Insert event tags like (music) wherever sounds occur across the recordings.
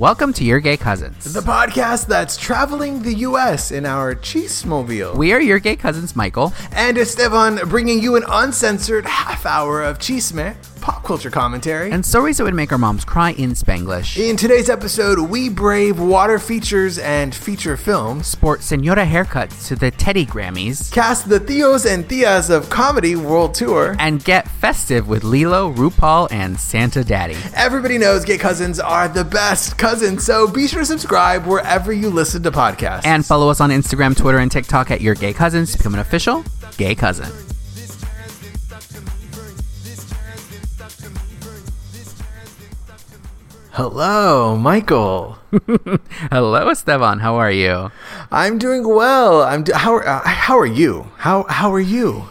Welcome to Your Gay Cousins. The podcast that's traveling the U.S. in our Cheesemobile. We are Your Gay Cousins, Michael. and Esteban bringing you an uncensored half hour of chisme, culture commentary. And stories that would make our moms cry in Spanglish. in today's episode, we brave water features and feature films. Sport Senora haircuts to the Teddy Grammys. Cast the Theos and Theas of Comedy World Tour. And get festive with Lilo, RuPaul, and Santa Daddy. Everybody knows gay cousins are the best cousins, so be sure to subscribe wherever you listen to podcasts. And follow us on Instagram, Twitter, and TikTok at Your Gay Cousins to become an official gay cousin. Hello, Michael. (laughs) Hello, Esteban. How are you? I'm doing well. I'm do- how are, uh, how are you? How how are you?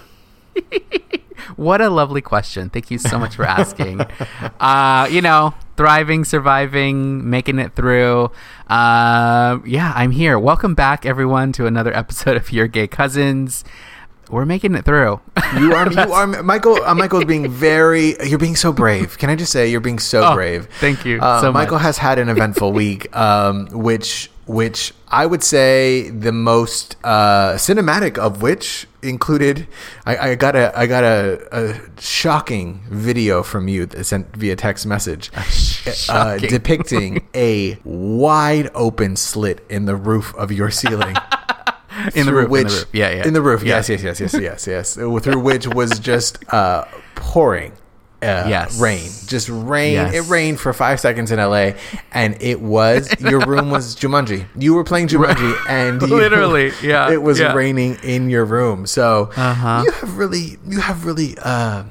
(laughs) What a lovely question. Thank you so much for asking. (laughs) uh, you know, thriving, surviving, making it through. Uh, yeah, I'm here. Welcome back, everyone, to another episode of Your Gay Cousins. We're making it through. You are (laughs) you are Michael. Uh, Michael's being very. You're being so brave. Can I just say you're being so Oh, brave? thank you Uh, so Michael much. has had an eventful week, um, which which I would say the most uh, cinematic of which included. I, I got a I got a, a shocking video from you that sent via text message, uh, depicting a wide open slit in the roof of your ceiling. (laughs) (laughs) In the roof, in the which, roof. Yeah, yeah. In the roof, Yeah. yes, yes, yes, yes, yes, yes. Through which was just uh, pouring. Uh, Yes. rain, just rain. Yes. It rained for five seconds in LA, and it was (laughs) your room was Jumanji. You were playing Jumanji, and (laughs) you, Literally, yeah, it was yeah. raining in your room. So Uh-huh. you have really, you have really uh,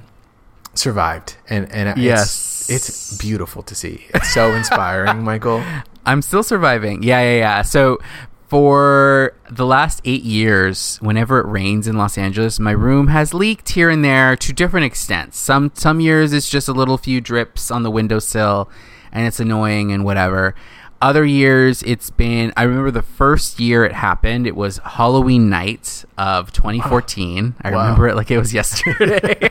survived, and and it's, Yes. it's beautiful to see. It's so inspiring, Michael. I'm still surviving. Yeah, yeah, yeah. So for the last eight years, whenever it rains in Los Angeles, my room has leaked here and there to different extents. Some some years it's just a little few drips on the windowsill, and it's annoying and whatever. Other years it's been. I remember the first year it happened. It was Halloween night of 2014. I Wow. remember it like it was yesterday.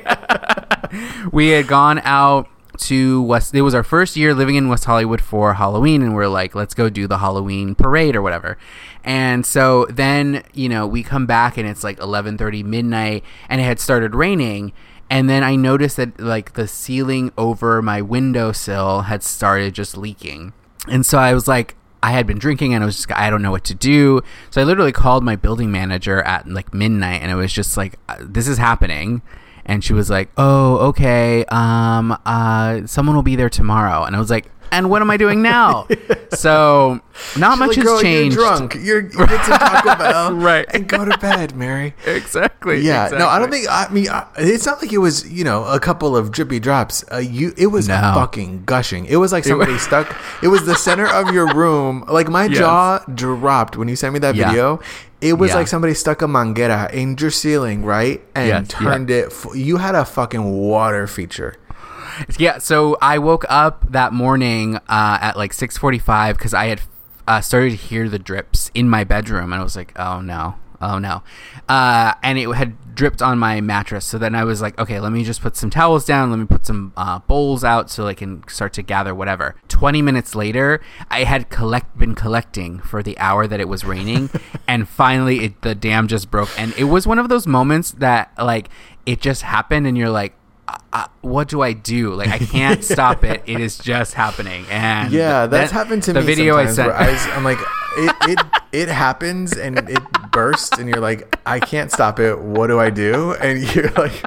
(laughs) we had gone out to West. It was our first year living in West Hollywood for Halloween, and we're like, let's go do the Halloween parade or whatever. And so then, you know, we come back and it's like eleven thirty midnight, and it had started raining. And then I noticed that like the ceiling over my windowsill had started just leaking. And so I was like, I had been drinking and I was just, I don't know what to do. So I literally called my building manager at like midnight and it was just like, uh, this is happening. And she was like, oh, okay. Um, uh, someone will be there tomorrow. And I was like, and what am I doing now? (laughs) so not much Like, has girl, changed. You're drunk. You're you get some Taco (laughs) Bell, Right. and go to bed, Mary. (laughs) Exactly. Yeah, no, I don't think. I mean, I- it's not like it was, you know, a couple of drippy drops. Uh, you, it was No. fucking gushing. It was like somebody stuck. It was the center of your room. Like my Yes. jaw dropped when you sent me that Yeah. video. It was Yeah. like somebody stuck a manguera in your ceiling, right, and Yes, yeah. turned it. F- you had a fucking water feature. Yeah, so I woke up that morning uh, at like 6:45 because I had uh, started to hear the drips in my bedroom, and I was like, "Oh no, oh no," uh, and it had dripped on my mattress. So then I was like, "Okay, let me just put some towels down. Let me put some uh, bowls out so I can start to gather whatever." Twenty minutes later, I had collect been collecting for the hour that it was raining, (laughs) and finally, it, the dam just broke, and it was one of those moments that like it just happened, and you're like uh, what do I do? Like I can't stop it. It is just happening. And Yeah, that's that- happened to the me. video I sent, I I'm like, it, it, it happens and it bursts, and you're like, I can't stop it. What do I do? And you're like,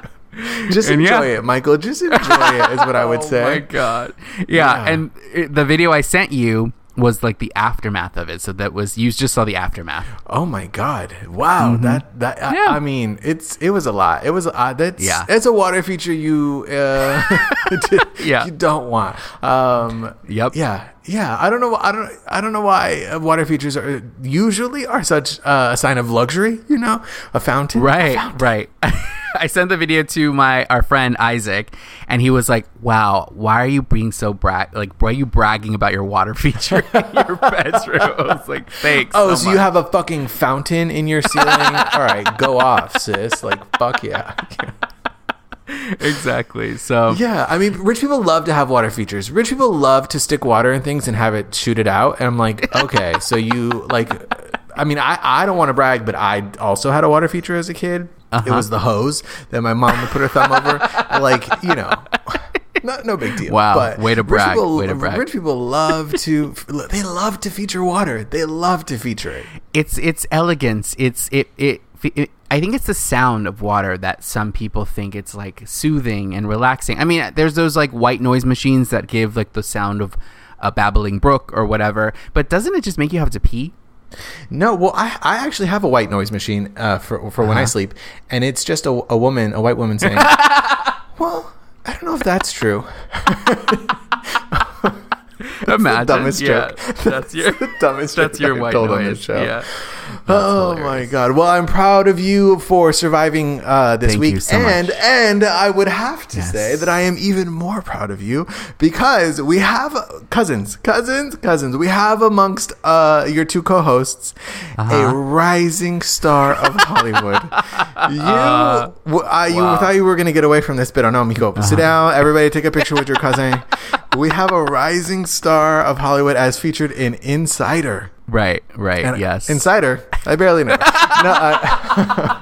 just And enjoy yeah. it, Michael. Just enjoy it is what I would (laughs) say. oh my god. Yeah, Yeah. and it, the video I sent you was like the aftermath of it. So that was you just saw the aftermath. Oh my god! Wow, that that I- Yeah. I, mean, it's it was a lot. It was uh, that's Yeah. It's a water feature you uh, (laughs) Yeah. you don't want. Um, Yep. Yeah, yeah. I don't know. I don't. I don't know why water features are usually are such uh, a sign of luxury. You know, a fountain. A Right, fountain. right. (laughs) (laughs) I sent the video to my our friend Isaac, and he was like, "Wow, why are you being so brag? Like, why are you bragging about your water (laughs) feature in your (laughs) bedroom?" I was like, "Thanks." Oh, so, you much." have a fucking fountain in your ceiling? All right, go off, sis. Like, fuck yeah. exactly. So Yeah, I mean, rich people love to have water features. Rich people love to stick water in things and have it shoot it out. And I'm like, okay, so you like, I mean, I, I don't want to brag, but I also had a water feature as a kid. It Uh-huh. was the hose that my mom would put her thumb over. Like, you know, not no big deal. Wow, but way to brag, People, way to brag. Rich people love to they love to feature water. They love to feature it. it's it's elegance. It's it, it it I think it's the sound of water that some people think it's like soothing and relaxing. I mean, there's those like white noise machines that give like the sound of a babbling brook or whatever. But doesn't it just make you have to pee? No, well, I, I actually have a white noise machine uh, for for when I Uh-huh. sleep, and it's just a, a woman, a white woman saying, (laughs) "Well, I don't know if that's true." (laughs) (laughs) Imagine, dumbest yeah, joke. That's your (laughs) the (laughs) dumbest that's joke your I've white told on noise. this show. Yeah. oh my god! Well, I'm proud of you for surviving uh, this Thank week, so and much. and I would have to Yes. say that I am even more proud of you because we have cousins, cousins, cousins. We have amongst uh, your two co-hosts Uh-huh. a rising star of Hollywood. you, I, you wow. thought you were going to get away from this bit. Oh no, Miko, sit down. Everybody, take a picture with your cousin. We have a rising star of Hollywood as featured in Insider. Right, right, And yes. Insider. I barely know. (laughs) no, I,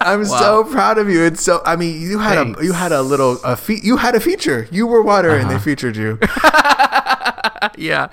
I'm so proud of you. It's so. I mean, you had Thanks. a you had a little a fe- you had a feature. You were water, and Uh-huh. they featured you. (laughs) yeah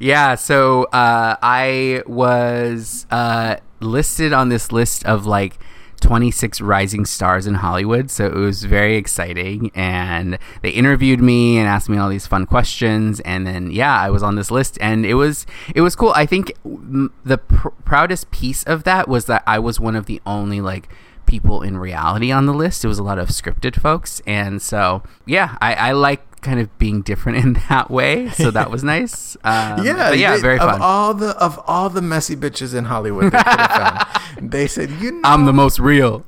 yeah so uh i was uh listed on this list of like 26 rising stars in hollywood so it was very exciting. And they interviewed me and asked me all these fun questions and then yeah i was on this list and it was it was cool. I think the pr- proudest piece of that was that i was one of the only like people in reality on the list. It was a lot of scripted folks, and so yeah, I, I like kind of being different (laughs) in that way. So that was nice. (laughs) Um, yeah, yeah, they- very of fun. all the of all the messy bitches in Hollywood, they (laughs) found. They said, you know, I'm the most real.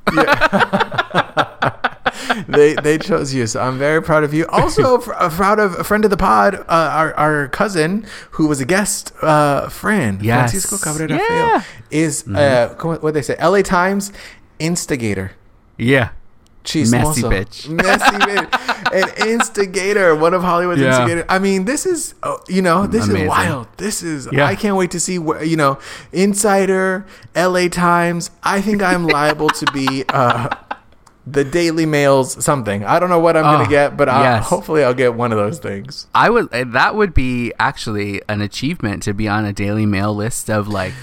they they chose you, so I'm very proud of you. Also, fr- uh, proud of a friend of the pod, uh, our our cousin who was a guest, uh, Fran Yes. Francisco Cabrera Yeah. Mm-hmm. Is uh, what they say, L.A. Times instigator. Yeah, Chismoso. Messy bitch. (laughs) Messy bitch. An instigator, one of Hollywood's Yeah. instigators. I mean, this is, oh, you know, this Amazing. is wild. This is, Yeah. I can't wait to see where, you know, Insider, LA Times. I think I'm liable to be, (laughs) uh, the Daily Mail's something. I don't know what I'm going Oh, to get, but I'll, yes. hopefully I'll get one of those things. I would. uh, That would be actually an achievement to be on a Daily Mail list of like.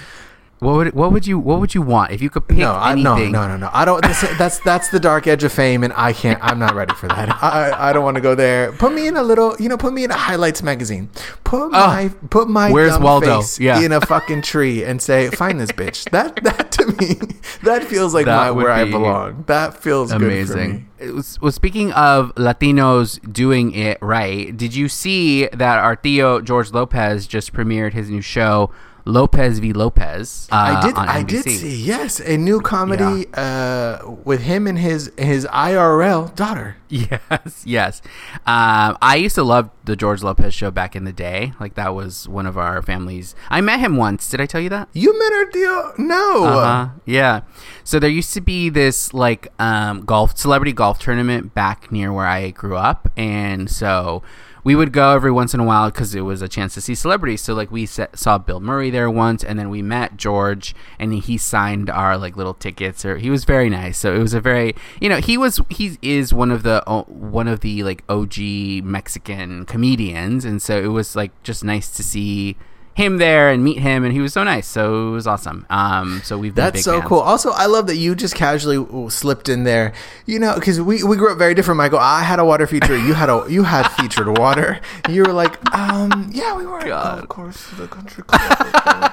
What would what would you what would you want if you could pick No, I, no, anything? no, no, no. I don't. That's, that's that's the dark edge of fame, and I can't. I'm not ready for that. I I don't want to go there. Put me in a little. You know, put me in a highlights magazine. Put ah, my put my Where's dumb Waldo? face Yeah. in a fucking tree and say, "Find this bitch." That that to me, that feels like That my where I belong. That feels good for me. amazing. It was- well, speaking of Latinos doing it right, did you see that our Theo George Lopez just premiered his new show, Lopez v Lopez? Uh, I did. I did see. Yes, a new comedy uh, with him and his his IRL daughter. (laughs) Yes, yes. Um, I used to love the George Lopez show back in the day. Like that was one of our families. I met him once. Did I tell you that? You met her deal? No. Uh-huh. Yeah. So there used to be this like um, golf celebrity golf tournament back near where I grew up, and so we would go every once in a while because it was a chance to see celebrities. So like we sa- saw Bill Murray there once, and then we met George, and he signed our like little tickets. Or he was very nice. So it was a very you know he was he is one of the o- one of the like OG Mexican comedians, and so it was like just nice to see him there and meet him and he was so nice so it was awesome um so we've been That's so fans. cool. Also, I love that you just casually slipped in there. You know, because we, we grew up very different. Michael, I had a water feature. You had a you had featured water. You were like, um, yeah, we were at golf course, the country club.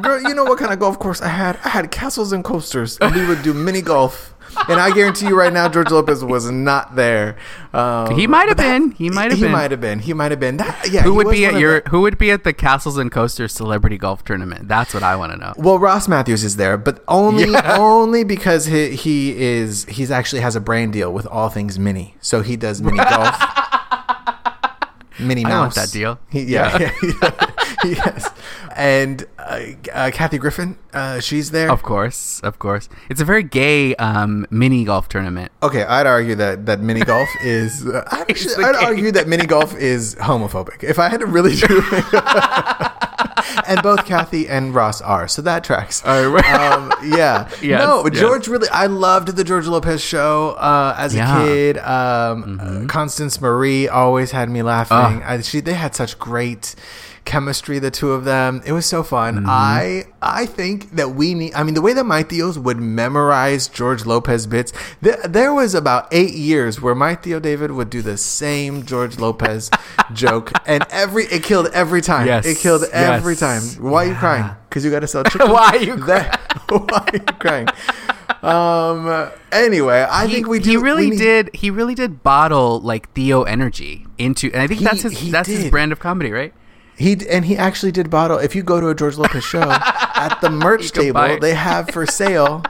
Girl, you know what kind of golf course I had? I had castles and coasters, and we would do mini golf. And I guarantee you right now, George Lopez was not there. Um, He might have been. He might have been. He might have been. He might have been. That, yeah. who would be at your the- who would be at the castles and coasters celebrity golf tournament that's what i want to know Well, Ross Mathews is there, but only (laughs) Yeah. only because he he is he's actually has a brand deal with all things mini. So he does mini golf. (laughs) Minnie I Mouse. want that deal. He, yeah, (laughs) (laughs) yes, and uh, uh, Kathy Griffin, uh, she's there. Of course, of course. It's a very gay um, mini golf tournament. Okay, I'd argue that that mini golf (laughs) is. Uh, actually, I'd game. argue that mini golf is homophobic. If I had to really do, (laughs) and both Kathy and Ross are, so that tracks. Oh, um, yeah, Yes, no, yes. George really. I loved the George Lopez show uh, as Yeah. Mm-hmm. a kid. Um, uh, Constance Marie always had me laughing. I, she, they had such great chemistry the two of them. It was so fun. Mm-hmm. i i think that we need i mean the way that my theos would memorize george lopez bits th- there was about eight years where my theo david would do the same george lopez (laughs) joke and every it killed every time. Yes, it killed every yes. time. Why are you crying? Because you gotta sell (laughs) chicken? Why are you That- (laughs) why are you crying? Um anyway i He, think we do he really did. He really did bottle like Theo energy into, and I think He- that's his that's his brand of comedy, right? He and he actually did bottle. If you go to a George Lopez show (laughs) at the merch You can buy table, they have for sale.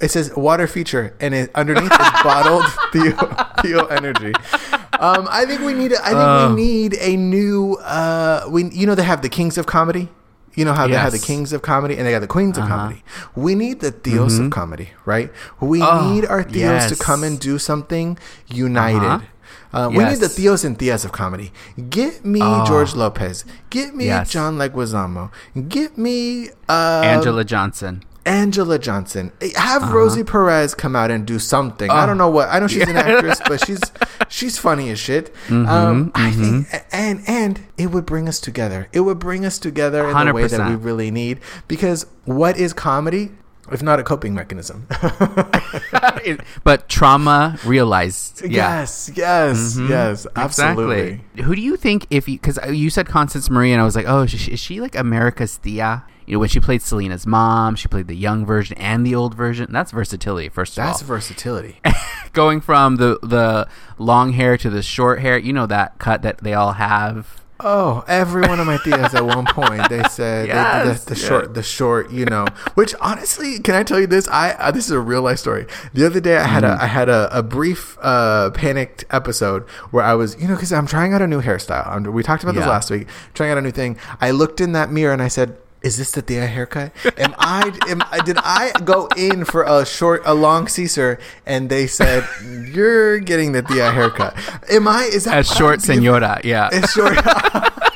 It says water feature, and it, underneath is bottled (laughs) Theo, Theo Energy. Um, I think we need. I think Oh. we need a new. Uh, we you know they have the Kings of Comedy. You know how they have the Kings of Comedy and they got the Queens of Uh-huh. Comedy. We need the Theos of Comedy, right? We Oh, need our Theos to come and do something united. Uh-huh. Uh, We need the Theos and Theas of comedy. Get me Oh. George Lopez. Get me Yes. John Leguizamo. Get me uh, Anjelah Johnson. Anjelah Johnson. Have Rosie Perez come out and do something. I don't know what. I know she's an actress, but she's (laughs) she's funny as shit. um, I think, and and it would bring us together. It would bring us together in the way that we really need. Because what is comedy if not a coping mechanism? (laughs) but trauma realized. Yeah. Yes, yes, mm-hmm. yes, absolutely. Exactly. Who do you think if you because uh, you said Constance Marie and I was like, oh, is she, is she like America's Thea? You know, when she played Selena's mom, she played the young version and the old version. That's versatility. First of That's all, versatility. (laughs) going from the the long hair to the short hair. You know that cut that they all have. Oh, every one of my tias at one point they (laughs) said they- the, the yeah. short, the short, you know. Which honestly, can I tell you this? I uh, this is a real life story. The other day, I had Mm-hmm. a I had a, a brief uh, panicked episode where I was, you know, because I'm trying out a new hairstyle. i we talked about this last week. Trying out a new thing. I looked in that mirror and I said. Is this the Thea haircut? Am I? Am, did I go in for a short, a long Caesar, and they said you're getting the Thea haircut? Am I? Is that what short senora, yeah. it's short. (laughs)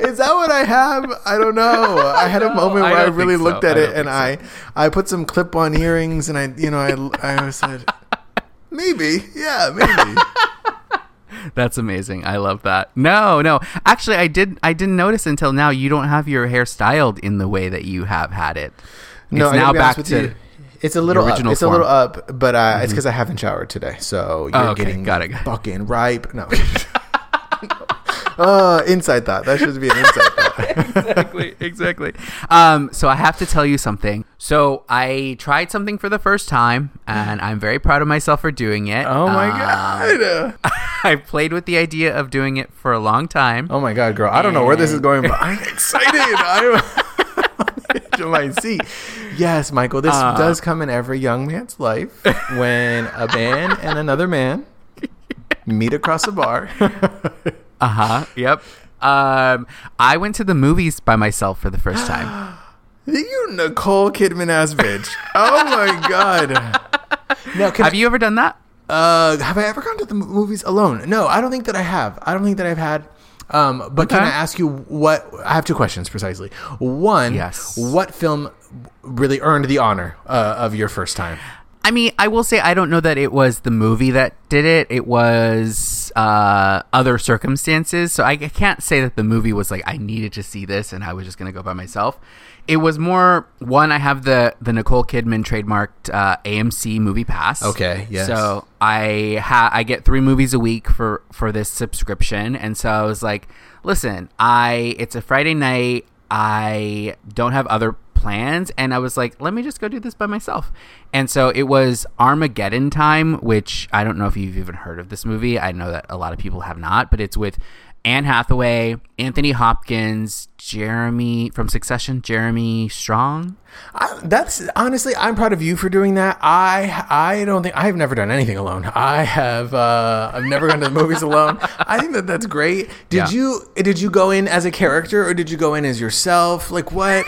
Is that what I have? I don't know. I had a moment where I, don't really think so. looked at I it and I, I put some clip-on earrings and I, you know, I, I said, maybe, yeah, maybe. That's amazing. I love that. No, no. Actually, I did. I didn't notice until now. You don't have your hair styled in the way that you have had it. No, it's now back to. you. It's a little up. original It's a little up, but uh, it's because I haven't showered today, so you're Oh, okay. getting Got it, got it. fucking ripe. No. (laughs) (laughs) uh, inside thought. That should be an inside thought. (laughs) exactly, exactly. Um, so I have to tell you something. So I tried something for the first time, and I'm very proud of myself for doing it. Oh my Um, god. (laughs) I've played with the idea of doing it for a long time. Oh my god, girl! I don't know where this is going, but I'm excited. I'm on the edge of my seat. Yes, Michael, this Uh. does come in every young man's life when a man and another man meet across a bar. Uh huh. Yep. Um, I went to the movies by myself for the first time. (gasps) you Nicole Kidman ass bitch! Oh my god! Now, can have you ever done that? Uh, have I ever gone to the movies alone? No, I don't think that I have. I don't think that I've had. Um, but can I ask you what? I have two questions precisely. One, Yes. what film really earned the honor uh, of your first time? I mean, I will say I don't know that it was the movie that did it. It was uh, other circumstances. So I, I can't say that the movie was like I needed to see this and I was just going to go by myself. It was more one. I have the the Nicole Kidman trademarked uh, AMC Movie Pass. Okay, yes. So I ha- I get three movies a week for for this subscription, and so I was like, listen, I it's a Friday night. I don't have other plans, and I was like, let me just go do this by myself. And so it was Armageddon time, which I don't know if you've even heard of this movie. I know that a lot of people have not, but it's with Anne Hathaway, Anthony Hopkins, Jeremy from Succession, Jeremy Strong. I, that's honestly, I'm proud of you for doing that. I I don't think I've never done anything alone. I have uh, I've never gone to the movies (laughs) alone. I think that that's great. Did Yeah. you did you go in as a character or did you go in as yourself? Like what?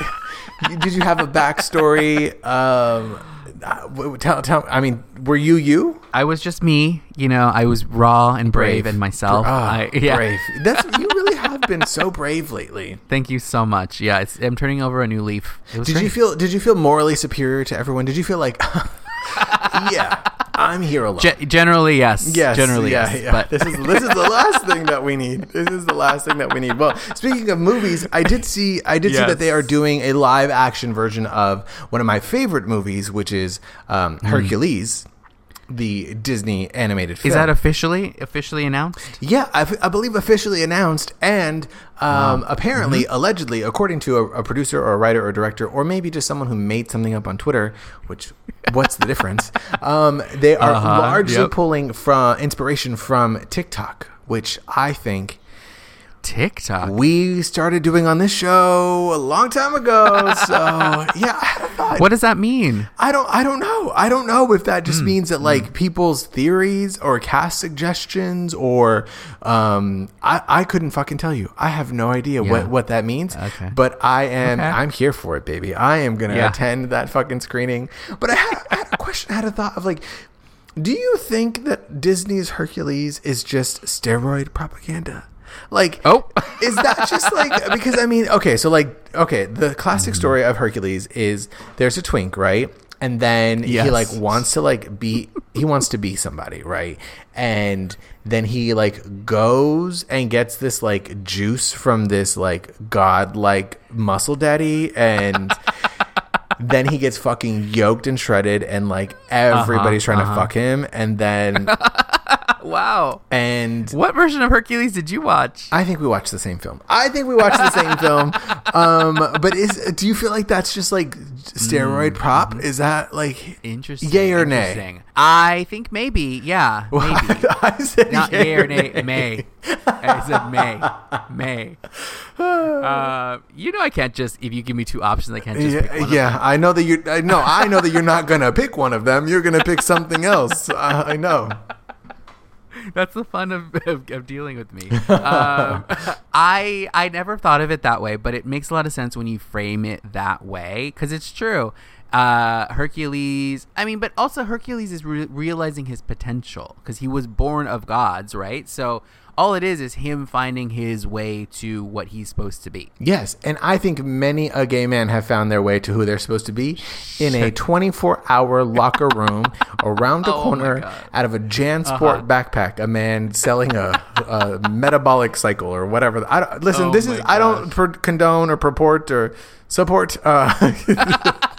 Did you have a backstory? Um, uh, tell tell. I mean, were you you? I was just me, you know. I was raw and brave, and myself. Ah, I, yeah. brave. That's you really have been so brave lately. Thank you so much. Yeah, it's, I'm turning over a new leaf. Did you feel did you feel morally superior to everyone? Did you feel like (laughs) yeah, I'm here alone. Ge- generally, yes. Yes, generally, yeah, yes. yeah. But this is this is the last thing that we need. This is the last thing that we need. Well, speaking of movies, I did see I did see that they are doing a live action version of one of my favorite movies, which is um, Hercules, the Disney animated film. is that officially officially announced? Yeah, I, I believe officially announced, and um, apparently, Mm-hmm. allegedly, according to a, a producer or a writer or a director, or maybe just someone who made something up on Twitter. Which, what's the difference? (laughs) Um, they are Uh-huh, largely yep. pulling from inspiration from TikTok, which I think TikTok. we started doing on this show a long time ago. So (laughs) yeah, I had a. What does that mean? I don't I don't know. I don't know if that Hmm. just means that like people's theories or cast suggestions or um I, I couldn't fucking tell you. I have no idea Yeah. what, what that means. Okay. But I am Okay. I'm here for it, baby. I am gonna Yeah. attend that fucking screening. But I had, I had a question, I had a thought of like do you think that Disney's Hercules is just steroid propaganda? Like, Oh. is that just like (laughs) because I mean, okay, so like, okay, the classic Mm-hmm. story of Hercules is there's a twink, right? And then he like wants to like be he wants to be somebody, right? And then he like goes and gets this like juice from this like god like muscle daddy and (laughs) then he gets fucking yoked and shredded and like everybody's trying uh-huh. to fuck him and then (laughs) (laughs) Wow. and What version of Hercules did you watch? I think we watched the same film. I think we watched the same film. (laughs) Um, but is do you feel like that's just like steroid prop? Is that like Interesting. Yay or nay? I think maybe. Yeah. (laughs) Maybe. I said Not yay yay or or nay. May. I said May. May. (sighs) Uh, you know I can't just if you give me two options I can't just pick Yeah, yeah, I know that you. I know. I know that you're not gonna pick one of them. You're gonna pick something else. I know. (laughs) That's the fun of, of, of dealing with me. (laughs) Um, I I never thought of it that way, but it makes a lot of sense when you frame it that way because it's true. Uh, Hercules, I mean, but also Hercules is re- realizing his potential because he was born of gods, right? So all it is is him finding his way to what he's supposed to be. Yes, and I think many a gay man have found their way to who they're supposed to be in a 24-hour locker room around the (laughs) Oh corner out of a JanSport Uh-huh. backpack. A man selling a, a metabolic cycle or whatever. I don't, listen. Oh this is I don't per- condone or purport or support uh, (laughs) (laughs)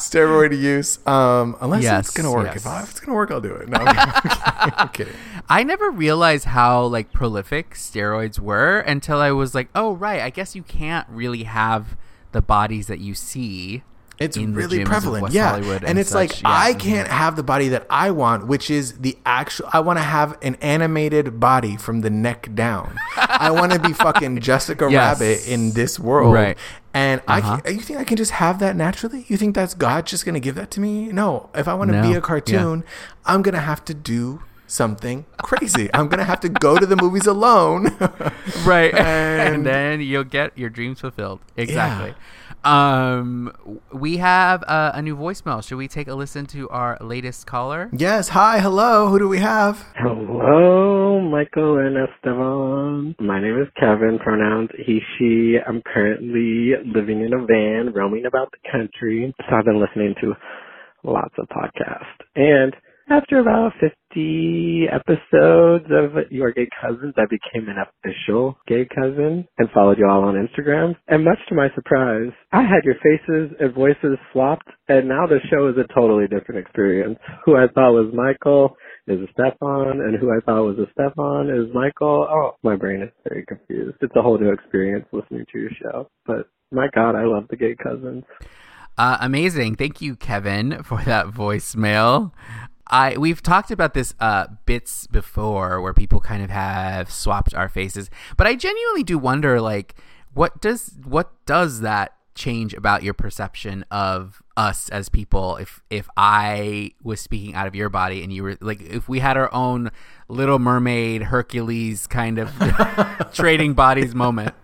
steroid use um, unless Yes, it's gonna work. yes. If, I, if it's gonna work, I'll do it. No, I'm. (laughs) I'm kidding. I never realized how like prolific steroids were until I was like, oh right, I guess you can't really have the bodies that you see. It's really prevalent, yeah. Hollywood and, and it's like yeah. I can't have the body that I want, which is the actual. I want to have an animated body from the neck down. (laughs) I want to be fucking Jessica Yes. Rabbit in this world, Right. And Uh-huh. can, you think I can just have that naturally? You think that's God just going to give that to me? No. If I want to No. be a cartoon, I'm going to have to do something crazy. I'm going to have to go to the movies alone. (laughs) right (laughs) And- and, then you'll get your dreams fulfilled exactly um we have uh, a new voicemail should we take a listen to our latest caller yes. Hi. Hello. Who do we have? Hello, Michael and Esteban. My name is Kevin, pronouns he, she. I'm currently living in a van, roaming about the country. So I've been listening to lots of podcasts. And after about 50 episodes of Your Gay Cousins, I became an official gay cousin and followed you all on Instagram. And much to my surprise, I had your faces and voices swapped, and now the show is a totally different experience. Who I thought was Michael is Esteban, and who I thought was Esteban is Michael. Oh, my brain is very confused. It's a whole new experience listening to your show. But my God, I love the gay cousins. uh amazing thank you kevin for that voicemail I we've talked about this uh, bits before, where people kind of have swapped our faces, but I genuinely do wonder, like, what does what does that change about your perception of us as people? If if I was speaking out of your body and you were like if we had our own little mermaid Hercules kind of (laughs) trading bodies moment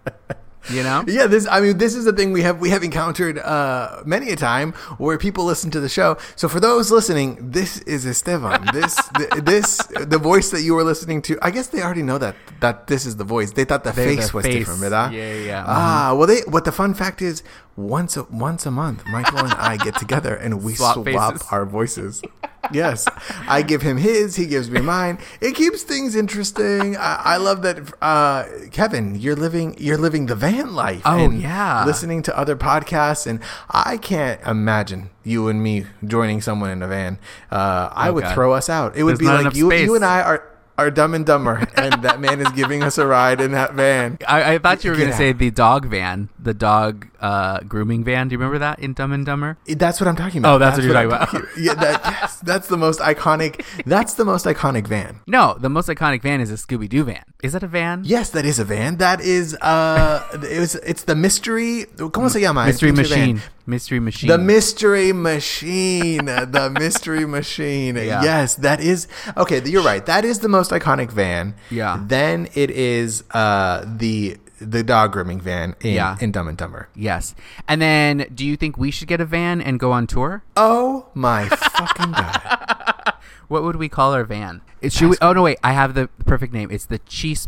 you know (laughs) Yeah, this. I mean, this is the thing we have we have encountered uh, many a time where people listen to the show. So for those listening, this is Esteban. (laughs) This the, this the voice that you were listening to. I guess they already know that that this is the voice. They thought the They- face the was face. different, ¿verdad? Yeah, yeah, yeah. Ah, well, they. What the fun fact is, once a, once a month, Michael and I get together and we Swap swap, our voices. (laughs) Yes, I give him his, he gives me mine. It keeps things interesting. I, I love that, uh, Kevin. You're living, you're living the van life. Oh, and yeah. listening to other podcasts, and I can't imagine you and me joining someone in a van. Uh, I Oh, would God. throw us out. It would There's be like you, space. you and I are. Are dumb and dumber, and that man is giving us a ride in that van. I, I thought you were going to say the dog van, the dog uh, grooming van. Do you remember that in Dumb and Dumber? That's what I'm talking about. Oh, that's what you're I'm talking about. Yeah, that, yes, that's the most iconic. That's the most iconic van. No, the most iconic van is a Scooby Doo van. Is that a van? Yes, that is a van. That is uh, it was, it's the mystery. ¿Cómo se llama? Mystery pinche van? Mystery Machine. The mystery machine. the mystery (laughs) machine. Yeah. Yes, that is okay. You're right. That is the most iconic van. Yeah. Then it is uh the the dog grooming van in, Yeah. in Dumb and Dumber. yes. And then, do you think we should get a van and go on tour? Oh my fucking god! (laughs) What would we call our van? It should we, oh no, wait! I have the perfect name. It's the Cheese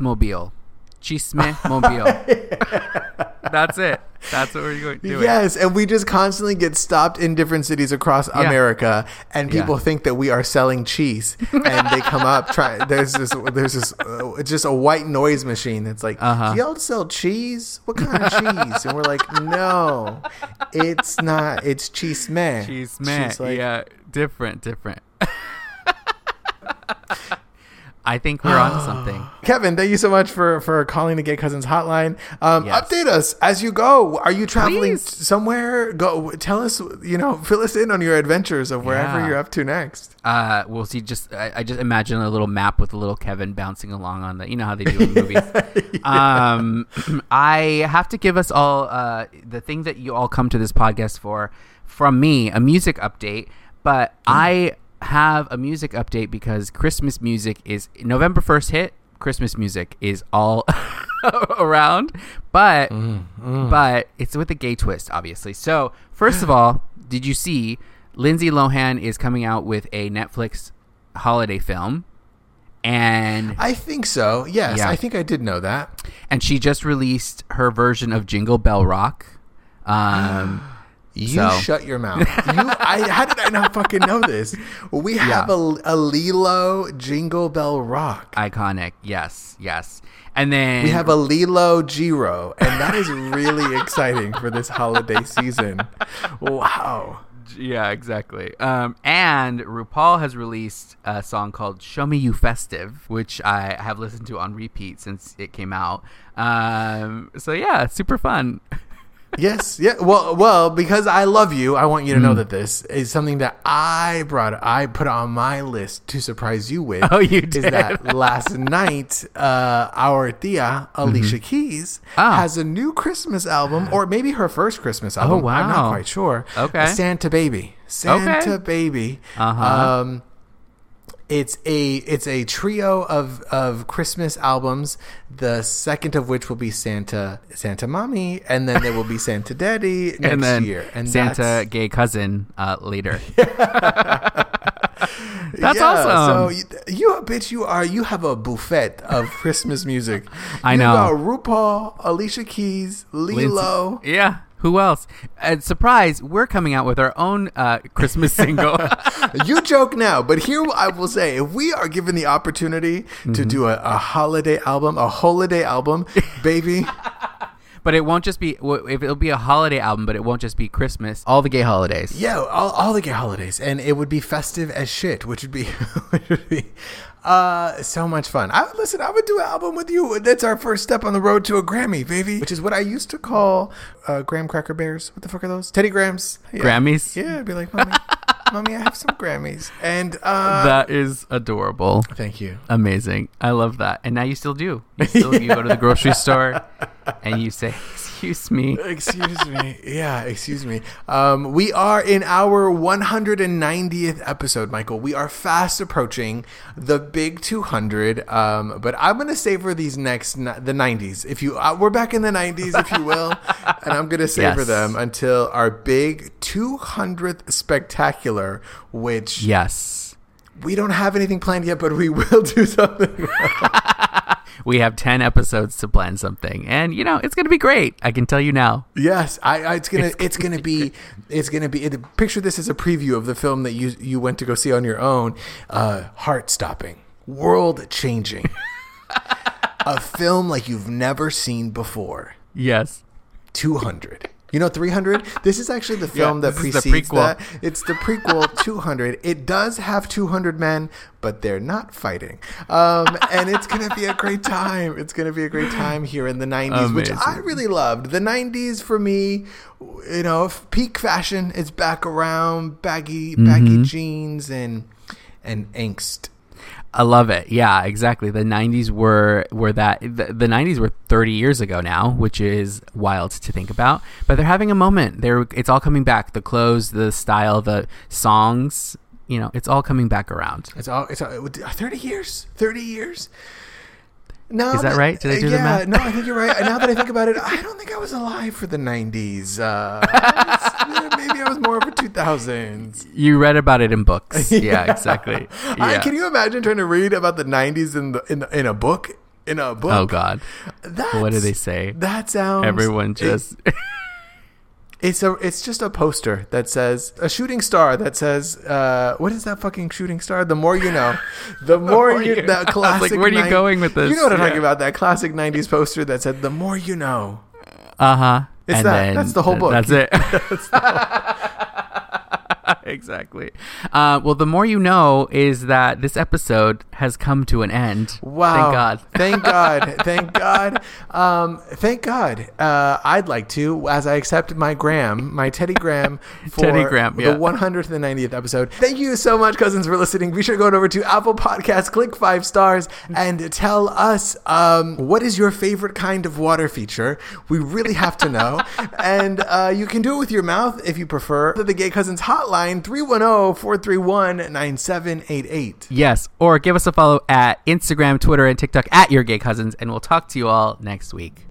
Cheese Mobile. (laughs) That's it. That's what we're going to do. Yes, and we just constantly get stopped in different cities across Yeah. America, and Yeah. people think that we are selling cheese, and they come up. (laughs) Try there's this there's this uh, it's just a white noise machine that's like, Uh-huh. "Do y'all sell cheese? What kind of cheese?" And we're like, "No, it's not. It's cheese man. Cheese man. Like, yeah, different, different. I think we're on to (gasps) something. Kevin, thank you so much for for calling the Gay Cousins Hotline. Um, Yes. Update us as you go. Are you traveling Please. somewhere? Go tell us. You know, fill us in on your adventures of wherever Yeah. you're up to next. Uh, we'll see. Just I, I just imagine a little map with a little Kevin bouncing along on the. You know how they do in movies. (laughs) (laughs) Um, (clears throat) I have to give us all uh, the thing that you all come to this podcast for from me, a music update. But I have a music update because Christmas music is November first hit. Christmas music is all (laughs) around, but but it's with a gay twist, obviously. So first of all, did you see Lindsay Lohan is coming out with a Netflix holiday film, and I think so. Yes, Yeah. I think I did know that. and she just released her version of Jingle Bell Rock. Um, (gasps) (gasps) (gasps) You So- shut your mouth. You, I, how did I not fucking know this? We have a, a Lilo Jingle Bell Rock. iconic, yes, yes. And then We have a Lilo Giro, and that is really exciting for this holiday season. Wow. Yeah, exactly. Um, and RuPaul has released a song called "Show Me You Festive," which I have listened to on repeat since it came out. Um, so yeah, super fun. (laughs) Yes, yeah. Well, well, because I love you, I want you to know Mm. that this is something that I brought, I put on my list to surprise you with. (laughs) Oh, you Is did? that (laughs) last night, uh, our tia Alicia Keys Mm-hmm. Ah. has a new Christmas album, or maybe her first Christmas album. I'm not quite sure. Okay. Santa Baby, Santa. Baby. Uh-huh. Um, it's a it's a trio of of Christmas albums. The second of which will be Santa Santa Mommy, and then there will be (laughs) Santa Daddy next and then year. And Santa that's- gay cousin uh, later. (laughs) (laughs) That's Yeah, awesome. So you, you, bitch, you are you have a buffet of Christmas music. I you know. got RuPaul, Alicia Keys, Lilo. Lindsay- Yeah. Who else? And surprise, we're coming out with our own uh, Christmas (laughs) single. you joke now, but here I will say: if we are given the opportunity to Mm-hmm. do a, a holiday album, a holiday album, baby. But it won't just be. If it'll be a holiday album, but it won't just be Christmas. All the gay holidays. Yeah, all, all the gay holidays, and it would be festive as shit, which would be, (laughs) which would be, uh, so much fun. I would listen. I would do an album with you. That's our first step on the road to a Grammy, baby. Which is what I used to call uh, graham cracker bears. What the fuck are those? Teddy Grahams. Yeah. Grammys? Yeah, I'd be like, mommy, (laughs) mommy, I have some Grammys, and uh, that is adorable. Thank you. Amazing. I love that. And now you still do. You, still, you go to the (laughs) grocery store and you say, "Excuse me." Excuse me. Yeah, excuse me. Um, we are in our 190th episode, Michael. We are fast approaching the big 200. Um, but I'm gonna savor these next the 90s. If you, uh, we're back in the 90s, if you will, (laughs) and I'm gonna savor Yes. them until our big 200th spectacular, which Yes. we don't have anything planned yet, but we will (laughs) do something. (laughs) We have 10 episodes to plan something. And, you know, it's going to be great. I can tell you now. Yes, I, I it's gonna It's it's, gonna be it's gonna be it, picture this as a preview of the film that you you went to go see on your own. Uh, heart stopping, world changing, (laughs) a film like you've never seen before. Yes. Two hundred. You know, 300? This is actually the film Yeah, that precedes that. It's the prequel (laughs) 200. It does have 200 men, but they're not fighting. Um, and it's going to be a great time. It's going to be a great time here in the 90s, which I really loved. The 90s for me, you know, peak fashion is back around, baggy baggy Mm-hmm. jeans and and angst. I love it. Yeah, exactly. The 90s were were that the, the 90s were 30 years ago now, which is wild to think about. But they're having a moment. They're it's all coming back. The clothes, the style, the songs, you know, it's all coming back around. It's all it's all, 30 years. 30 years. No, Is that right? Did I do the yeah, math? No, I think you're right. Now that I think about it, I don't think I was alive for the 90s. Uh, (laughs) maybe I was more of a 2000s. You read about it in books. (laughs) Yeah, exactly. I, Yeah. can you imagine trying to read about the 90s in the in, the, in a book? In a book? oh god. That's, What do they say? That sounds. Everyone it- just (laughs) it's a. It's just a poster that says a shooting star that says, uh, "What is that fucking shooting star?" The more you know, (laughs) the more, more you. you That know. classic. Like, where are you nine- going with this? You know what I'm talking about? That classic '90s poster that said, "The more you know." uh-huh. It's and that. That's the whole book. That's it. (laughs) (laughs) exactly. Uh, well, the more you know is that this episode has come to an end. Wow! (laughs) Thank God. thank God, (laughs) thank God, um, thank God. Uh, I'd like to, as I accept my gram, my Teddy Graham (laughs) for Teddy Graham, yeah. the 100th and 90th episode. Thank you so much, cousins, for listening. Be sure to go over to Apple Podcasts, click five stars, and tell us um, what is your favorite kind of water feature. We really have to know, and uh, you can do it with your mouth if you prefer. The Gay Cousins Hotline 310-431-9788. Yes, or give us a follow at Instagram, Twitter, and TikTok at Your Gay Cousins, and we'll talk to you all next week.